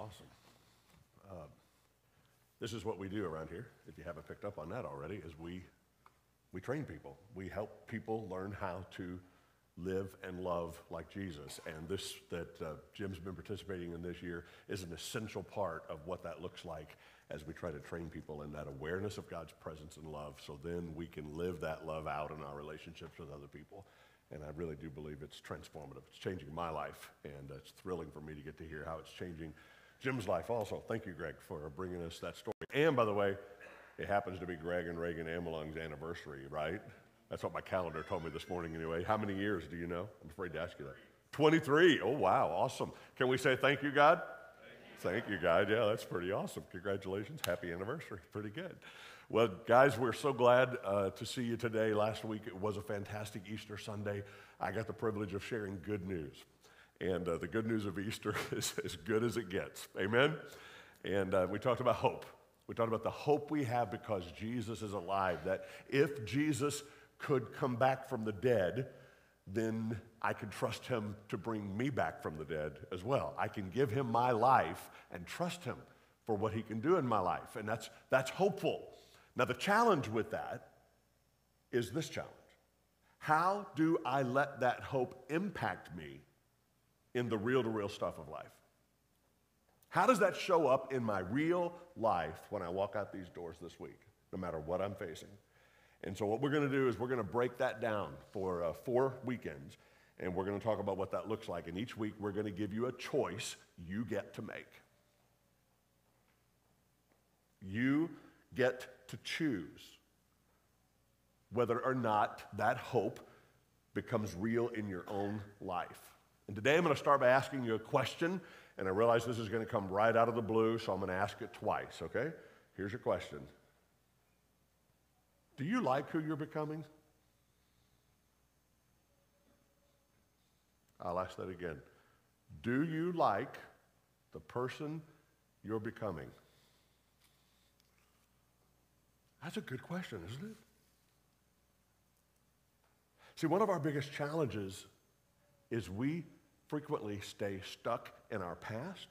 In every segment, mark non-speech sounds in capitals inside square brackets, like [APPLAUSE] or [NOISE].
Awesome. Uh, this is what we do around here, if you haven't picked up on that already, is we, we train people. We help people learn how to live and love like Jesus. And this that uh, Jim's been participating in this year is an essential part of what that looks like as we try to train people in that awareness of God's presence and love so then we can live that love out in our relationships with other people. And I really do believe it's transformative. It's changing my life, and it's thrilling for me to get to hear how it's changing Jim's life also. Thank you, Greg, for bringing us that story. And by the way, it happens to be Greg and Reagan Amelung's anniversary, right? That's what my calendar told me this morning anyway. How many years do you know? I'm afraid to ask you that. 23. Oh, wow, awesome. Can we say thank you, God? Thank you, God. Yeah, that's pretty awesome. Congratulations. Happy anniversary. Pretty good. Well, guys, we're so glad uh, to see you today. Last week it was a fantastic Easter Sunday. I got the privilege of sharing good news. And uh, the good news of Easter [LAUGHS] is as good as it gets. Amen? And uh, we talked about hope. We talked about the hope we have because Jesus is alive, that if Jesus could come back from the dead, then I can trust him to bring me back from the dead as well. I can give him my life and trust him for what he can do in my life. And that's, that's hopeful. Now, the challenge with that is this challenge How do I let that hope impact me in the real to real stuff of life? How does that show up in my real life when I walk out these doors this week, no matter what I'm facing? And so, what we're going to do is we're going to break that down for uh, four weekends, and we're going to talk about what that looks like. And each week, we're going to give you a choice you get to make. You get to choose whether or not that hope becomes real in your own life. And today, I'm going to start by asking you a question, and I realize this is going to come right out of the blue, so I'm going to ask it twice, okay? Here's your question do you like who you're becoming? I'll ask that again. Do you like the person you're becoming? That's a good question, isn't it? See, one of our biggest challenges is we frequently stay stuck in our past.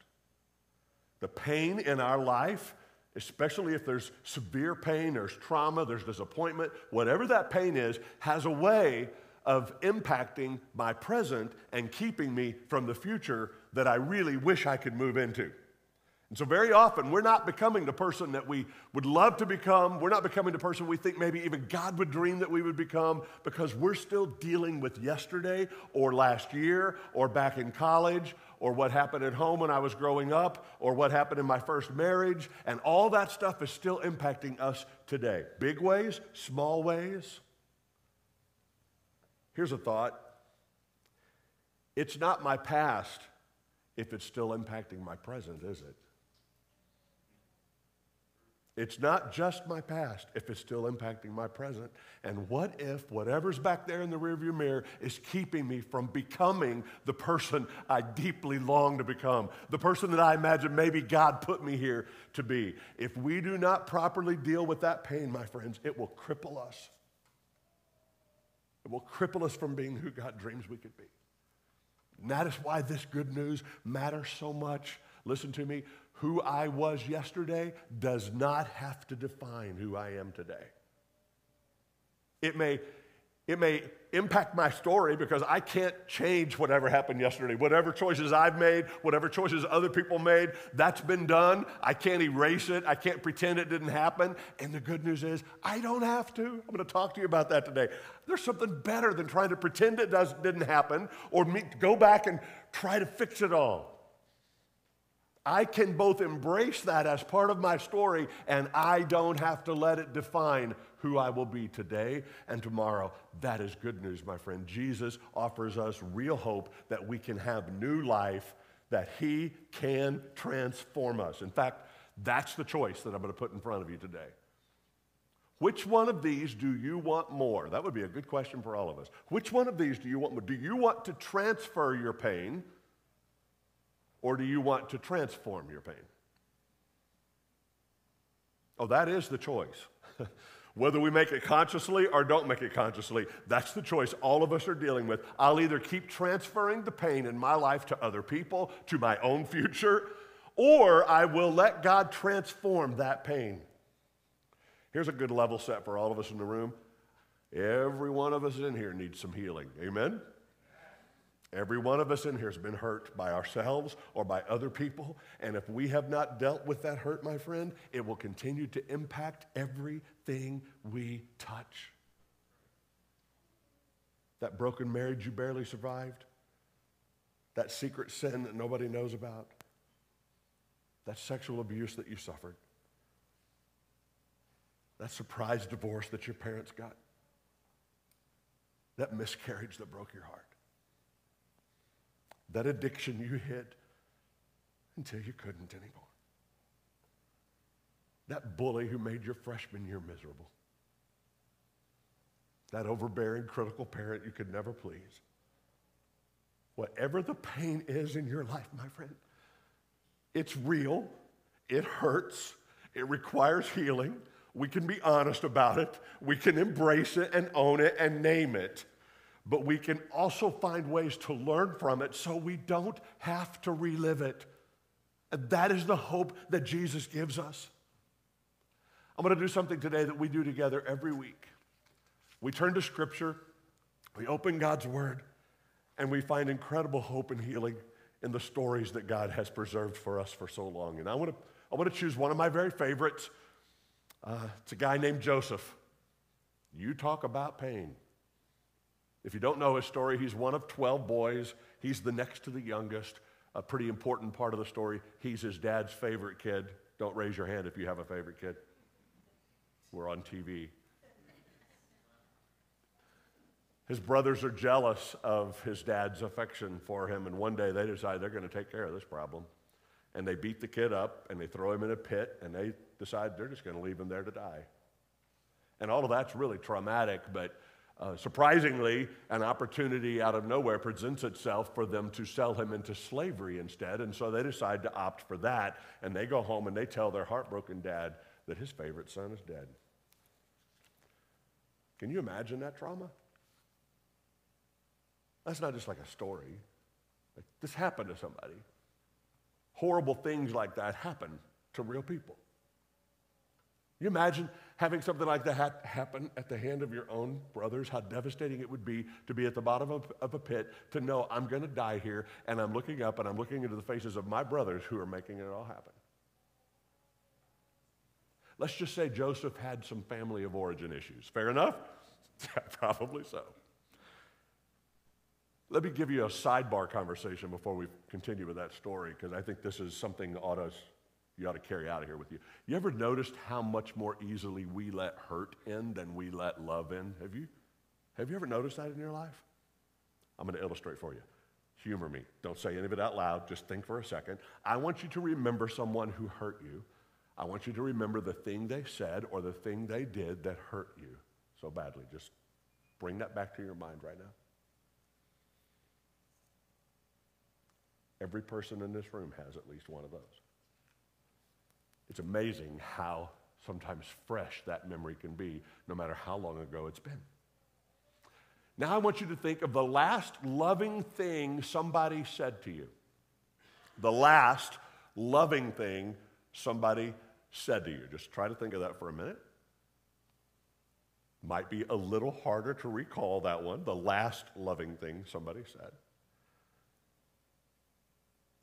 The pain in our life especially if there's severe pain, there's trauma, there's disappointment, whatever that pain is, has a way of impacting my present and keeping me from the future that I really wish I could move into. And so, very often, we're not becoming the person that we would love to become. We're not becoming the person we think maybe even God would dream that we would become because we're still dealing with yesterday or last year or back in college or what happened at home when I was growing up or what happened in my first marriage. And all that stuff is still impacting us today. Big ways, small ways. Here's a thought it's not my past if it's still impacting my present, is it? It's not just my past if it's still impacting my present. And what if whatever's back there in the rearview mirror is keeping me from becoming the person I deeply long to become, the person that I imagine maybe God put me here to be? If we do not properly deal with that pain, my friends, it will cripple us. It will cripple us from being who God dreams we could be. And that is why this good news matters so much. Listen to me who I was yesterday does not have to define who I am today. It may, it may impact my story because I can't change whatever happened yesterday. Whatever choices I've made, whatever choices other people made, that's been done. I can't erase it. I can't pretend it didn't happen. And the good news is, I don't have to. I'm going to talk to you about that today. There's something better than trying to pretend it does, didn't happen or me, go back and try to fix it all. I can both embrace that as part of my story and I don't have to let it define who I will be today and tomorrow. That is good news, my friend. Jesus offers us real hope that we can have new life, that He can transform us. In fact, that's the choice that I'm going to put in front of you today. Which one of these do you want more? That would be a good question for all of us. Which one of these do you want more? Do you want to transfer your pain? Or do you want to transform your pain? Oh, that is the choice. [LAUGHS] Whether we make it consciously or don't make it consciously, that's the choice all of us are dealing with. I'll either keep transferring the pain in my life to other people, to my own future, or I will let God transform that pain. Here's a good level set for all of us in the room. Every one of us in here needs some healing. Amen? Every one of us in here has been hurt by ourselves or by other people. And if we have not dealt with that hurt, my friend, it will continue to impact everything we touch. That broken marriage you barely survived, that secret sin that nobody knows about, that sexual abuse that you suffered, that surprise divorce that your parents got, that miscarriage that broke your heart that addiction you hid until you couldn't anymore. That bully who made your freshman year miserable. That overbearing, critical parent you could never please. Whatever the pain is in your life, my friend, it's real, it hurts, it requires healing. We can be honest about it, we can embrace it and own it and name it but we can also find ways to learn from it so we don't have to relive it. And that is the hope that Jesus gives us. I'm going to do something today that we do together every week. We turn to Scripture, we open God's Word, and we find incredible hope and healing in the stories that God has preserved for us for so long. And I want to, I want to choose one of my very favorites. Uh, it's a guy named Joseph. You talk about pain. If you don't know his story, he's one of 12 boys. He's the next to the youngest. A pretty important part of the story. He's his dad's favorite kid. Don't raise your hand if you have a favorite kid. We're on TV. His brothers are jealous of his dad's affection for him, and one day they decide they're going to take care of this problem. And they beat the kid up and they throw him in a pit, and they decide they're just going to leave him there to die. And all of that's really traumatic, but uh, surprisingly, an opportunity out of nowhere presents itself for them to sell him into slavery instead. And so they decide to opt for that. And they go home and they tell their heartbroken dad that his favorite son is dead. Can you imagine that trauma? That's not just like a story. This happened to somebody. Horrible things like that happen to real people. You imagine having something like that happen at the hand of your own brothers, how devastating it would be to be at the bottom of, of a pit, to know I'm going to die here, and I'm looking up and I'm looking into the faces of my brothers who are making it all happen. Let's just say Joseph had some family of origin issues. Fair enough? [LAUGHS] Probably so. Let me give you a sidebar conversation before we continue with that story, because I think this is something ought to you ought to carry out of here with you. You ever noticed how much more easily we let hurt in than we let love in? Have you? Have you ever noticed that in your life? I'm going to illustrate for you. Humor me. Don't say any of it out loud. Just think for a second. I want you to remember someone who hurt you. I want you to remember the thing they said or the thing they did that hurt you so badly. Just bring that back to your mind right now. Every person in this room has at least one of those. It's amazing how sometimes fresh that memory can be, no matter how long ago it's been. Now, I want you to think of the last loving thing somebody said to you. The last loving thing somebody said to you. Just try to think of that for a minute. Might be a little harder to recall that one, the last loving thing somebody said.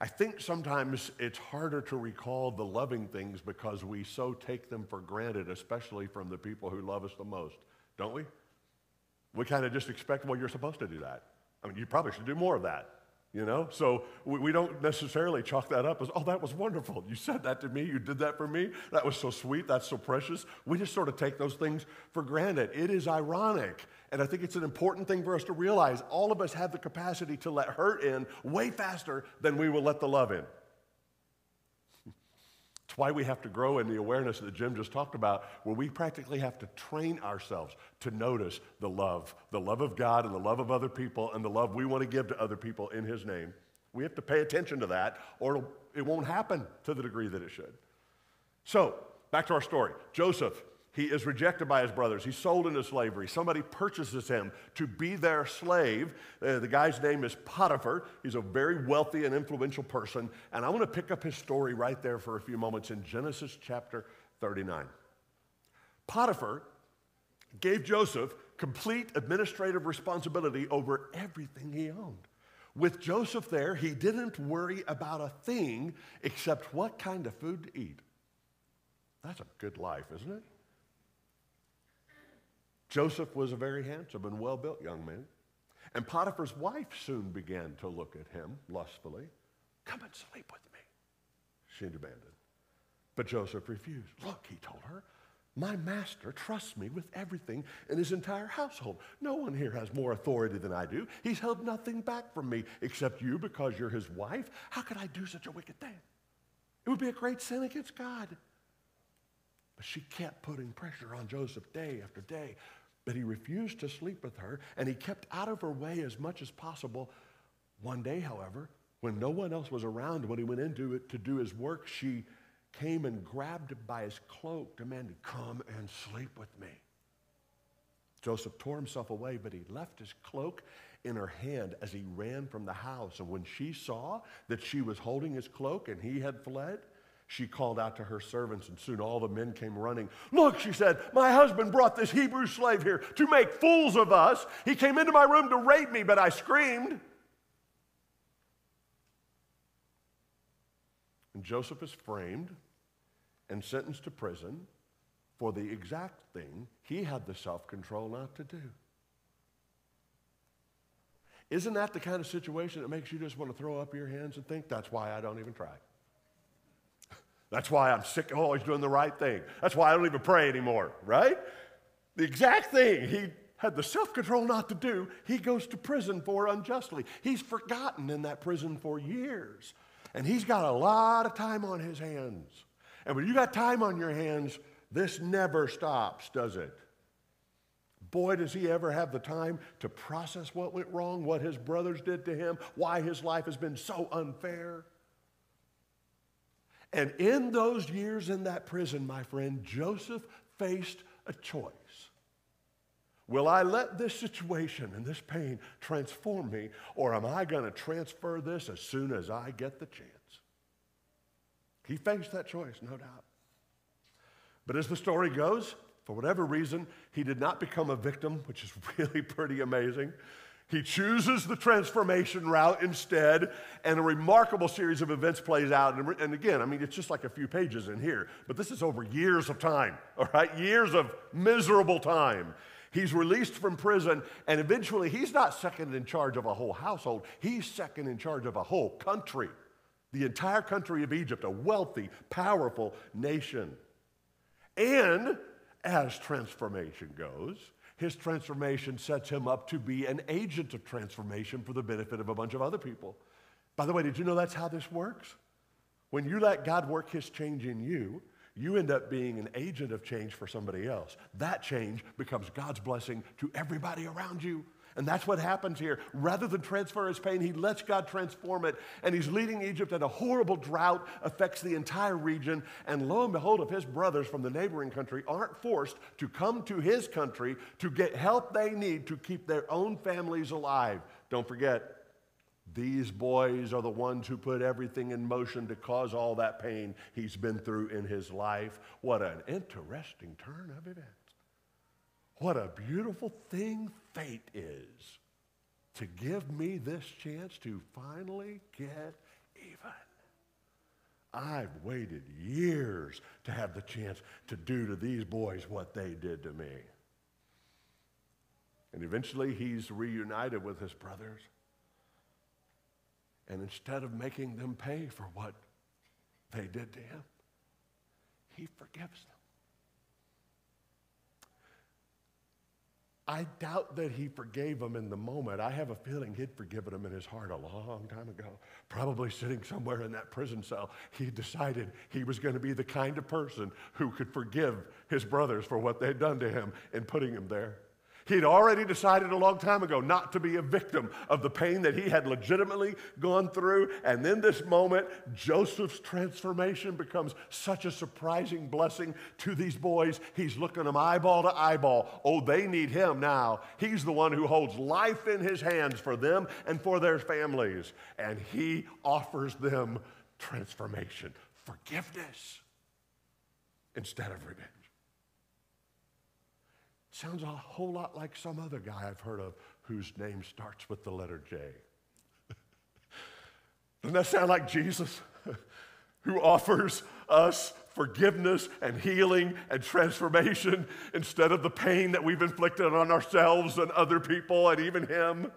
I think sometimes it's harder to recall the loving things because we so take them for granted, especially from the people who love us the most, don't we? We kind of just expect, well, you're supposed to do that. I mean, you probably should do more of that you know? So we, we, don't necessarily chalk that up as, oh, that was wonderful. You said that to me. You did that for me. That was so sweet. That's so precious. We just sort of take those things for granted. It is ironic. And I think it's an important thing for us to realize all of us have the capacity to let hurt in way faster than we will let the love in. It's why we have to grow in the awareness that Jim just talked about, where we practically have to train ourselves to notice the love, the love of God and the love of other people and the love we want to give to other people in His name. We have to pay attention to that, or it won't happen to the degree that it should. So, back to our story. Joseph, He is rejected by his brothers. He's sold into slavery. Somebody purchases him to be their slave. Uh, the guy's name is Potiphar. He's a very wealthy and influential person. And I want to pick up his story right there for a few moments in Genesis chapter 39. Potiphar gave Joseph complete administrative responsibility over everything he owned. With Joseph there, he didn't worry about a thing except what kind of food to eat. That's a good life, isn't it? Joseph was a very handsome and well built young man. And Potiphar's wife soon began to look at him lustfully. Come and sleep with me, she demanded. But Joseph refused. Look, he told her, my master trusts me with everything in his entire household. No one here has more authority than I do. He's held nothing back from me except you because you're his wife. How could I do such a wicked thing? It would be a great sin against God. But she kept putting pressure on Joseph day after day. But he refused to sleep with her, and he kept out of her way as much as possible. One day, however, when no one else was around, when he went into it to do his work, she came and grabbed him by his cloak, demanding, Come and sleep with me. Joseph tore himself away, but he left his cloak in her hand as he ran from the house. And when she saw that she was holding his cloak and he had fled, she called out to her servants, and soon all the men came running. Look, she said, my husband brought this Hebrew slave here to make fools of us. He came into my room to rape me, but I screamed. And Joseph is framed and sentenced to prison for the exact thing he had the self control not to do. Isn't that the kind of situation that makes you just want to throw up your hands and think, that's why I don't even try? That's why I'm sick of always doing the right thing. That's why I don't even pray anymore, right? The exact thing he had the self control not to do, he goes to prison for unjustly. He's forgotten in that prison for years. And he's got a lot of time on his hands. And when you got time on your hands, this never stops, does it? Boy, does he ever have the time to process what went wrong, what his brothers did to him, why his life has been so unfair. And in those years in that prison, my friend, Joseph faced a choice. Will I let this situation and this pain transform me, or am I going to transfer this as soon as I get the chance? He faced that choice, no doubt. But as the story goes, for whatever reason, he did not become a victim, which is [LAUGHS] really pretty amazing. He chooses the transformation route instead, and a remarkable series of events plays out. And, again, I mean, it's just like a few pages in here, but this is over years of time, [LAUGHS] all right? Years of miserable time. He's released from prison, and eventually he's not second in charge of a whole household, he's second in charge of a whole country. The entire country of Egypt, a wealthy, powerful nation. And as transformation goes, his transformation sets him up to be an agent of transformation for the benefit of a bunch of other people. By the way, did you know that's how this works? When you let God work his change in you, you end up being an agent of change for somebody else. That change becomes God's blessing to everybody around you. And that's what happens here. Rather than transfer his pain, he lets God transform it. And he's leading Egypt, and a horrible drought affects the entire region. And lo and behold, if his brothers from the neighboring country aren't forced to come to his country to get help they need to keep their own families alive, don't forget, these boys are the ones who put everything in motion to cause all that pain he's been through in his life. What an interesting turn of events. What a beautiful thing fate is to give me this chance to finally get even. I've waited years to have the chance to do to these boys what they did to me. And eventually he's reunited with his brothers. And instead of making them pay for what they did to him, he forgives them. I doubt that he forgave them in the moment. I have a feeling he'd forgiven them in his heart a long time ago. Probably sitting somewhere in that prison cell, he decided he was going to be the kind of person who could forgive his brothers for what they'd done to him in putting him there. He'd already decided a long time ago not to be a victim of the pain that he had legitimately gone through. And then this moment, Joseph's transformation becomes such a surprising blessing to these boys. He's looking them eyeball to eyeball. Oh, they need him now. He's the one who holds life in his hands for them and for their families. And he offers them transformation, forgiveness instead of revenge. Sounds a whole lot like some other guy I've heard of whose name starts with the letter J. [LAUGHS] Doesn't that sound like Jesus, [LAUGHS] who offers us forgiveness and healing and transformation instead of the pain that we've inflicted on ourselves and other people and even Him?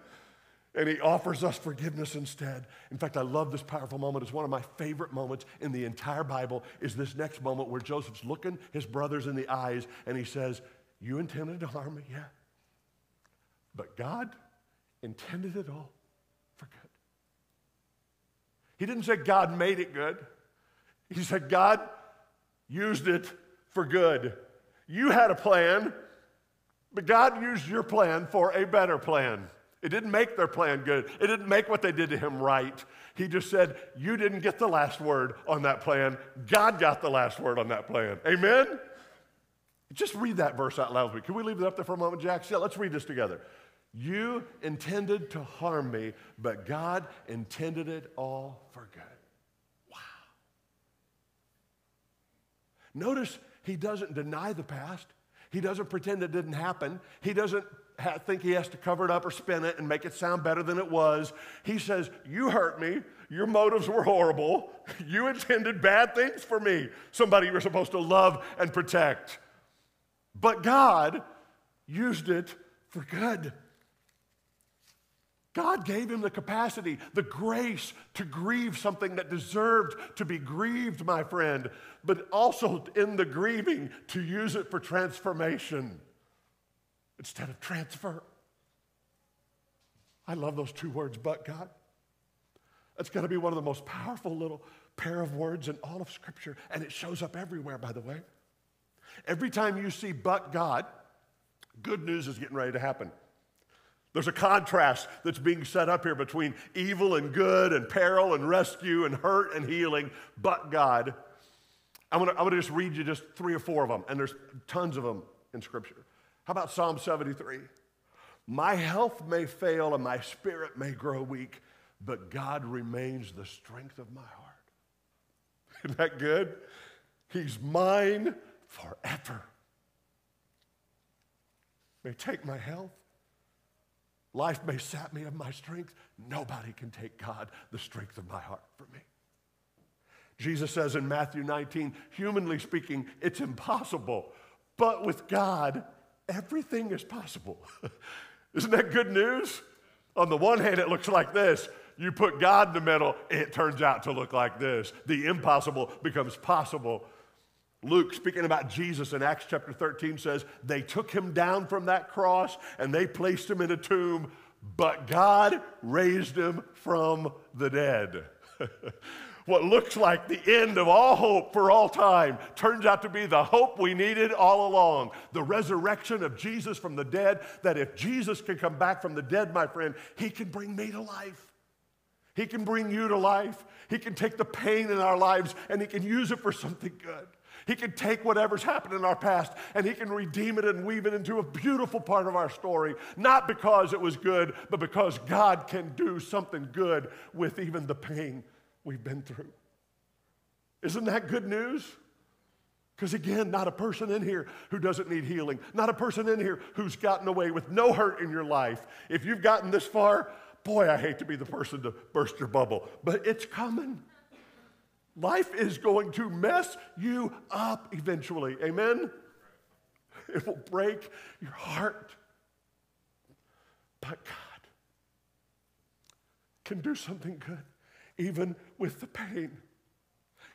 And he offers us forgiveness instead. In fact, I love this powerful moment. It's one of my favorite moments in the entire Bible is this next moment where Joseph's looking his brothers in the eyes and he says, you intended to harm me, yeah. But God intended it all for good. He didn't say God made it good. He said God used it for good. You had a plan, but God used your plan for a better plan. It didn't make their plan good. It didn't make what they did to him right. He just said, You didn't get the last word on that plan. God got the last word on that plan. Amen? Just read that verse out loud with me. Can we leave it up there for a moment, Jack? Yeah, let's read this together. You intended to harm me, but God intended it all for good. Wow. Notice he doesn't deny the past. He doesn't pretend it didn't happen. He doesn't ha- think he has to cover it up or spin it and make it sound better than it was. He says, You hurt me. Your motives were horrible. [LAUGHS] You intended bad things for me, somebody you're supposed to love and protect. But God used it for good. God gave him the capacity, the grace to grieve something that deserved to be grieved, my friend, but also in the grieving to use it for transformation instead of transfer. I love those two words, but God. That's going to be one of the most powerful little pair of words in all of Scripture, and it shows up everywhere, by the way. Every time you see but God, good news is getting ready to happen. There's a contrast that's being set up here between evil and good and peril and rescue and hurt and healing, but God. I'm gonna, I'm gonna just read you just three or four of them, and there's tons of them in Scripture. How about Psalm 73? My health may fail and my spirit may grow weak, but God remains the strength of my heart. [LAUGHS] Isn't that good? He's mine forever. May take my health. Life may sap me of my strength. Nobody can take God, the strength of my heart, from me. Jesus says in Matthew 19, humanly speaking, it's impossible. But with God, everything is possible. [LAUGHS] Isn't that good news? On the one hand, it looks like this. You put God in the middle, it turns out to look like this. The impossible becomes possible. Luke, speaking about Jesus in Acts chapter 13, says, They took him down from that cross and they placed him in a tomb, but God raised him from the dead. [LAUGHS] what looks like the end of all hope for all time turns out to be the hope we needed all along. The resurrection of Jesus from the dead, that if Jesus can come back from the dead, my friend, he can bring me to life. He can bring you to life. He can take the pain in our lives and he can use it for something good. He can take whatever's happened in our past and He can redeem it and weave it into a beautiful part of our story, not because it was good, but because God can do something good with even the pain we've been through. Isn't that good news? Because again, not a person in here who doesn't need healing, not a person in here who's gotten away with no hurt in your life. If you've gotten this far, boy, I hate to be the person to burst your bubble, but it's coming. Life is going to mess you up eventually. Amen? It will break your heart. But God can do something good, even with the pain.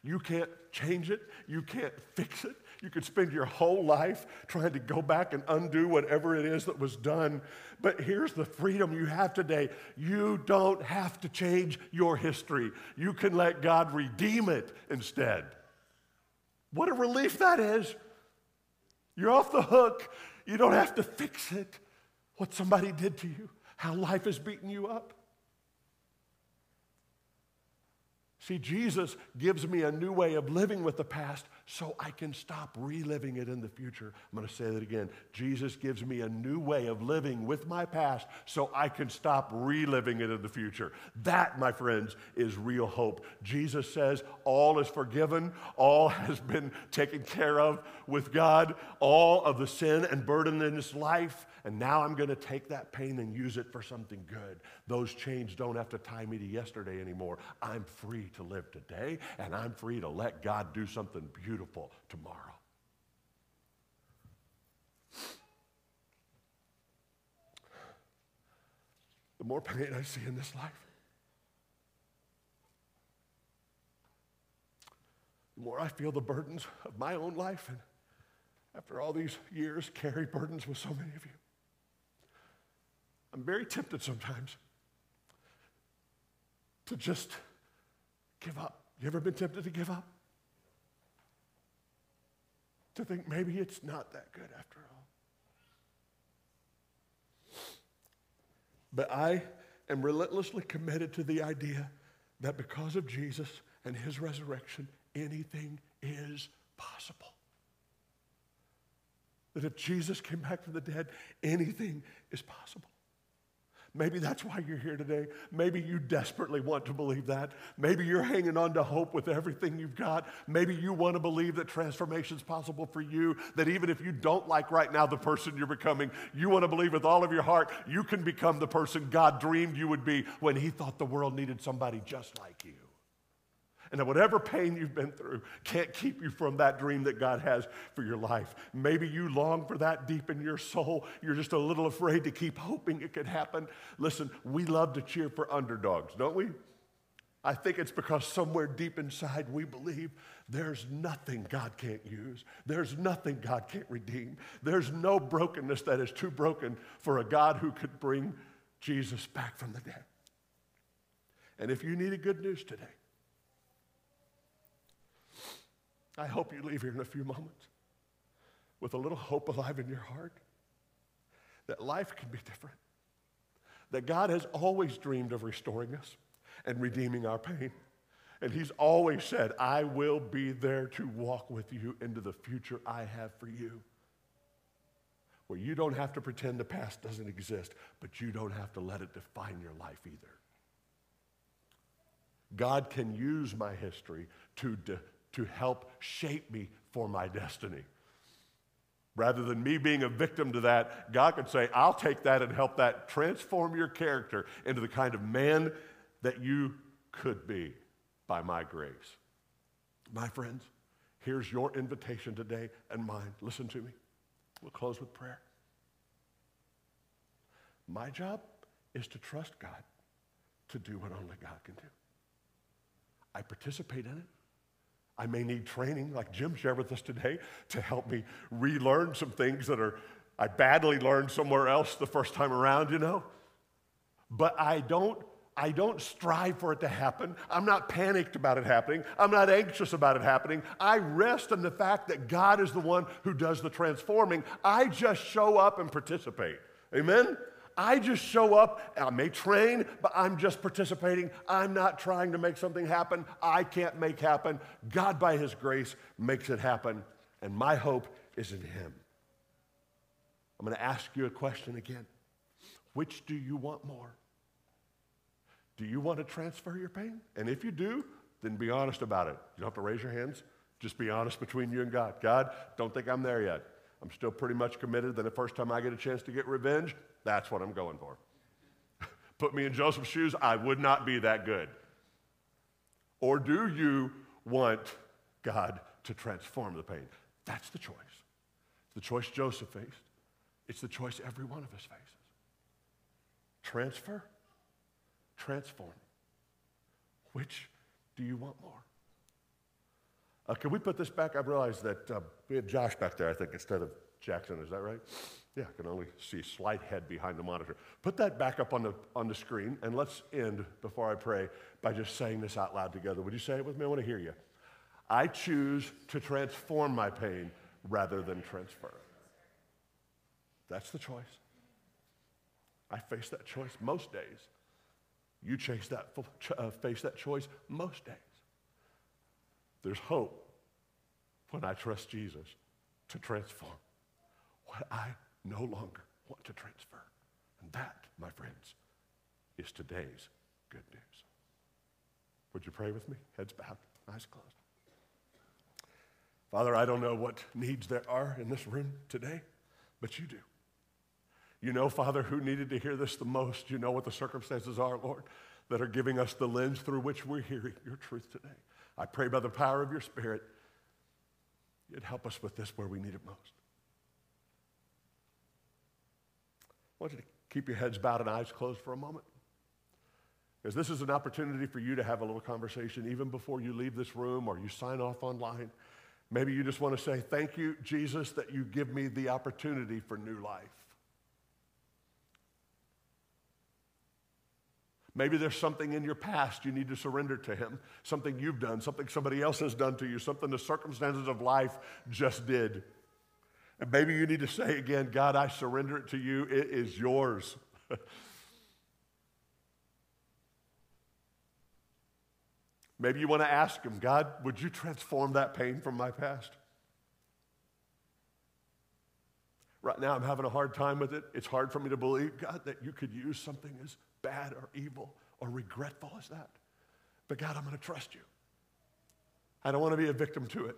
You can't change it, you can't fix it, you could spend your whole life trying to go back and undo whatever it is that was done. But here's the freedom you have today you don't have to change your history, you can let God redeem it instead. What a relief that is. You're off the hook. You don't have to fix it. what somebody did to you, how life has beaten you up. See, Jesus gives me a new way of living with the past so I can stop reliving it in the future. I'm going to say that again. Jesus gives me a new way of living with my past so I can stop reliving it in the future. That, my friends, is real hope. Jesus says all is forgiven, all has been taken care of with God, all of the sin and burden in this life and now I'm going to take that pain and use it for something good. Those chains don't have to tie me to yesterday anymore. I'm free to live today, and I'm free to let God do something beautiful tomorrow. The more pain I see in this life, the more I feel the burdens of my own life, and after all these years, carry burdens with so many of you. I'm very tempted sometimes to just give up. You ever been tempted to give up? To think maybe it's not that good after all. But I am relentlessly committed to the idea that because of Jesus and his resurrection, anything is possible. That if Jesus came back from the dead, anything is possible. Maybe that's why you're here today. Maybe you desperately want to believe that. Maybe you're hanging on to hope with everything you've got. Maybe you want to believe that transformation is possible for you, that even if you don't like right now the person you're becoming, you want to believe with all of your heart you can become the person God dreamed you would be when He thought the world needed somebody just like you. And that whatever pain you've been through can't keep you from that dream that God has for your life. Maybe you long for that deep in your soul. You're just a little afraid to keep hoping it could happen. Listen, we love to cheer for underdogs, don't we? I think it's because somewhere deep inside we believe there's nothing God can't use. There's nothing God can't redeem. There's no brokenness that is too broken for a God who could bring Jesus back from the dead. And if you needed good news today, I hope you leave here in a few moments with a little hope alive in your heart that life can be different, that God has always dreamed of restoring us and redeeming our pain. And He's always said, I will be there to walk with you into the future I have for you. Where you don't have to pretend the past doesn't exist, but you don't have to let it define your life either. God can use my history to, de- to help shape me for my destiny. Rather than me being a victim to that, God could say, I'll take that and help that transform your character into the kind of man that you could be by my grace. My friends, here's your invitation today and mine. Listen to me. We'll close with prayer. My job is to trust God to do what only God can do. I participate in it. I may need training, like Jim shared with us today, to help me relearn some things that are I badly learned somewhere else the first time around, you know. But I don't I don't strive for it to happen. I'm not panicked about it happening. I'm not anxious about it happening. I rest in the fact that God is the one who does the transforming. I just show up and participate. Amen? I just show up. I may train, but I'm just participating. I'm not trying to make something happen. I can't make happen. God, by His grace, makes it happen. And my hope is in Him. I'm going to ask you a question again. Which do you want more? Do you want to transfer your pain? And if you do, then be honest about it. You don't have to raise your hands. Just be honest between you and God. God, don't think I'm there yet. I'm still pretty much committed that the first time I get a chance to get revenge, that's what I'm going for. [LAUGHS] Put me in Joseph's shoes, I would not be that good. Or do you want God to transform the pain? That's the choice. It's the choice Joseph faced. It's the choice every one of us faces. Transfer, transform. Which do you want more? Uh, can we put this back? I realized that uh, we have Josh back there, I think, instead of Jackson. Is that right? Yeah, I can only see slight head behind the monitor. Put that back up on the, on the screen, and let's end before I pray by just saying this out loud together. Would you say it with me? I want to hear you. I choose to transform my pain rather than transfer. That's the choice. I face that choice most days. You chase that, uh, face that choice most days. There's hope when I trust Jesus to transform what I no longer want to transfer. And that, my friends, is today's good news. Would you pray with me? Heads bowed, eyes closed. Father, I don't know what needs there are in this room today, but you do. You know, Father, who needed to hear this the most. You know what the circumstances are, Lord, that are giving us the lens through which we're hearing your truth today. I pray by the power of your Spirit, you'd help us with this where we need it most. I want you to keep your heads bowed and eyes closed for a moment. Because this is an opportunity for you to have a little conversation even before you leave this room or you sign off online. Maybe you just want to say, Thank you, Jesus, that you give me the opportunity for new life. Maybe there's something in your past you need to surrender to Him, something you've done, something somebody else has done to you, something the circumstances of life just did. And maybe you need to say again, God, I surrender it to you. It is yours. [LAUGHS] maybe you want to ask Him, God, would you transform that pain from my past? Right now, I'm having a hard time with it. It's hard for me to believe, God, that you could use something as bad or evil or regretful as that. But God, I'm going to trust you. I don't want to be a victim to it.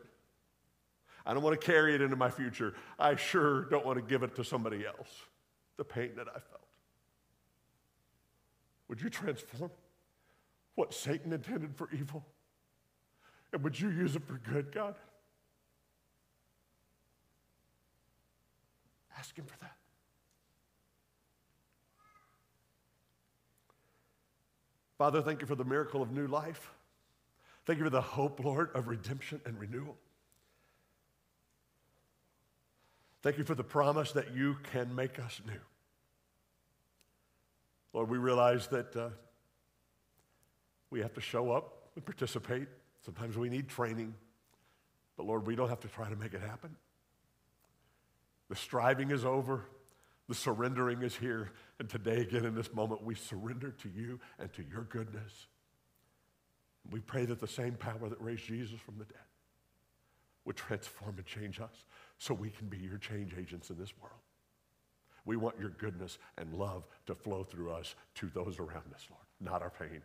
I don't want to carry it into my future. I sure don't want to give it to somebody else, the pain that I felt. Would you transform what Satan intended for evil? And would you use it for good, God? Ask Him for that. Father, thank you for the miracle of new life. Thank you for the hope, Lord, of redemption and renewal. Thank you for the promise that you can make us new. Lord, we realize that uh, we have to show up and participate. Sometimes we need training. But Lord, we don't have to try to make it happen. The striving is over. The surrendering is here. And today, again, in this moment, we surrender to you and to your goodness. We pray that the same power that raised Jesus from the dead would transform and change us so we can be your change agents in this world. We want your goodness and love to flow through us to those around us, Lord. Not our pain,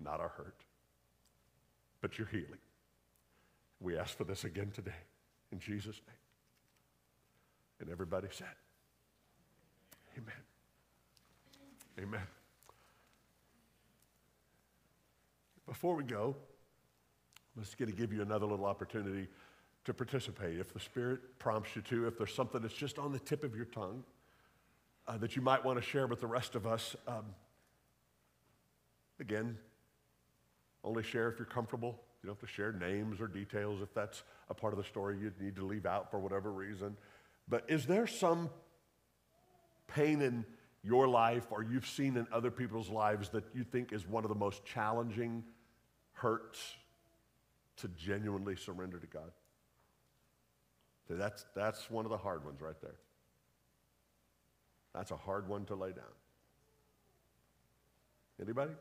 not our hurt, but your healing. We ask for this again today in Jesus' name. And everybody said, Amen. Amen. Before we go, I'm just going to give you another little opportunity to participate. If the Spirit prompts you to, if there's something that's just on the tip of your tongue uh, that you might want to share with the rest of us, um, again, only share if you're comfortable. You don't have to share names or details if that's a part of the story you need to leave out for whatever reason. But is there some pain in your life or you've seen in other people's lives that you think is one of the most challenging hurts to genuinely surrender to God? That's, that's one of the hard ones right there. That's a hard one to lay down. Anybody?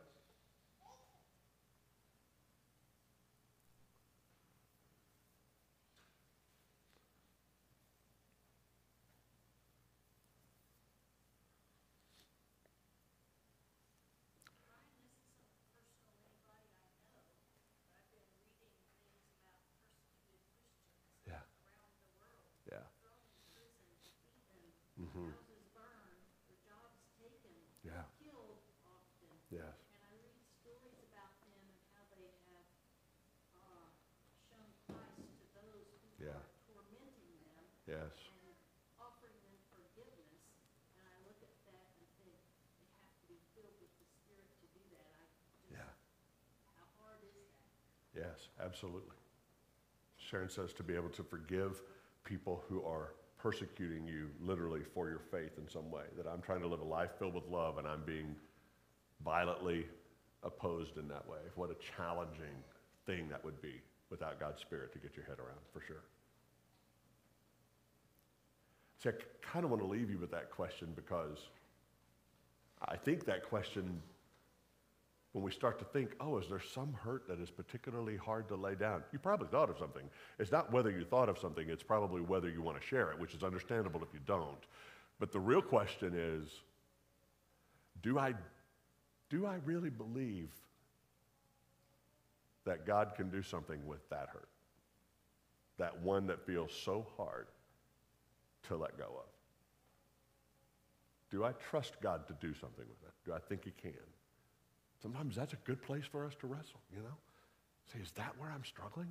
Yes, absolutely. Sharon says to be able to forgive people who are persecuting you literally for your faith in some way. That I'm trying to live a life filled with love and I'm being violently opposed in that way. What a challenging thing that would be without God's Spirit to get your head around, for sure. See, I kind of want to leave you with that question because I think that question, when we start to think, oh, is there some hurt that is particularly hard to lay down? You probably thought of something. It's not whether you thought of something, it's probably whether you want to share it, which is understandable if you don't. But the real question is do I, do I really believe that God can do something with that hurt? That one that feels so hard to let go of. Do I trust God to do something with it? Do I think He can? Sometimes that's a good place for us to wrestle, you know? Say, is that where I'm struggling?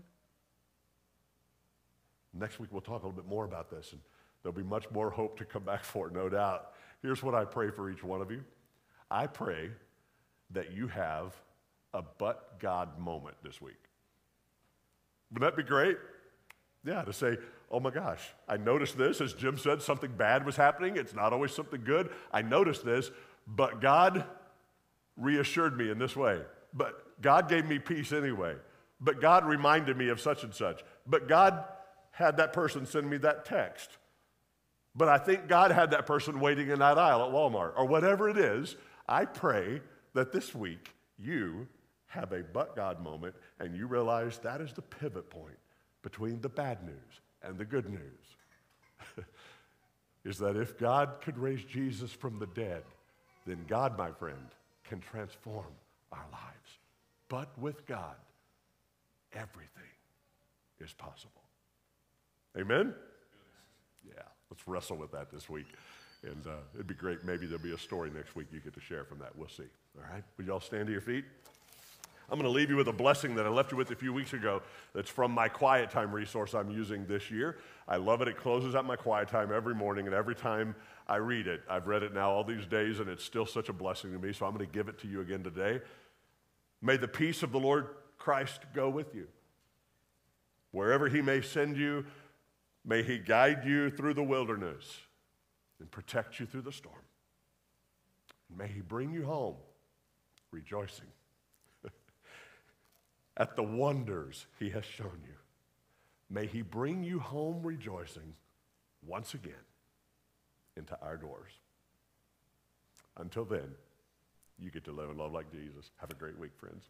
Next week we'll talk a little bit more about this, and there'll be much more hope to come back for, it, no doubt. Here's what I pray for each one of you I pray that you have a but God moment this week. Wouldn't that be great? Yeah, to say, oh my gosh, I noticed this. As Jim said, something bad was happening. It's not always something good. I noticed this, but God reassured me in this way. But God gave me peace anyway. But God reminded me of such and such. But God had that person send me that text. But I think God had that person waiting in that aisle at Walmart or whatever it is. I pray that this week you have a but God moment and you realize that is the pivot point between the bad news and the good news. [LAUGHS] is that if God could raise Jesus from the dead, then God, my friend, can transform our lives. But with God, everything is possible. Amen? Yeah, let's wrestle with that this week. And uh, it'd be great. Maybe there'll be a story next week you get to share from that. We'll see. All right? Would you all stand to your feet? I'm going to leave you with a blessing that I left you with a few weeks ago that's from my quiet time resource I'm using this year. I love it. It closes out my quiet time every morning, and every time I read it, I've read it now all these days, and it's still such a blessing to me, so I'm going to give it to you again today. May the peace of the Lord Christ go with you. Wherever he may send you, may he guide you through the wilderness and protect you through the storm. May he bring you home rejoicing at the wonders he has shown you. May he bring you home rejoicing once again into our doors. Until then, you get to live and love like Jesus. Have a great week, friends.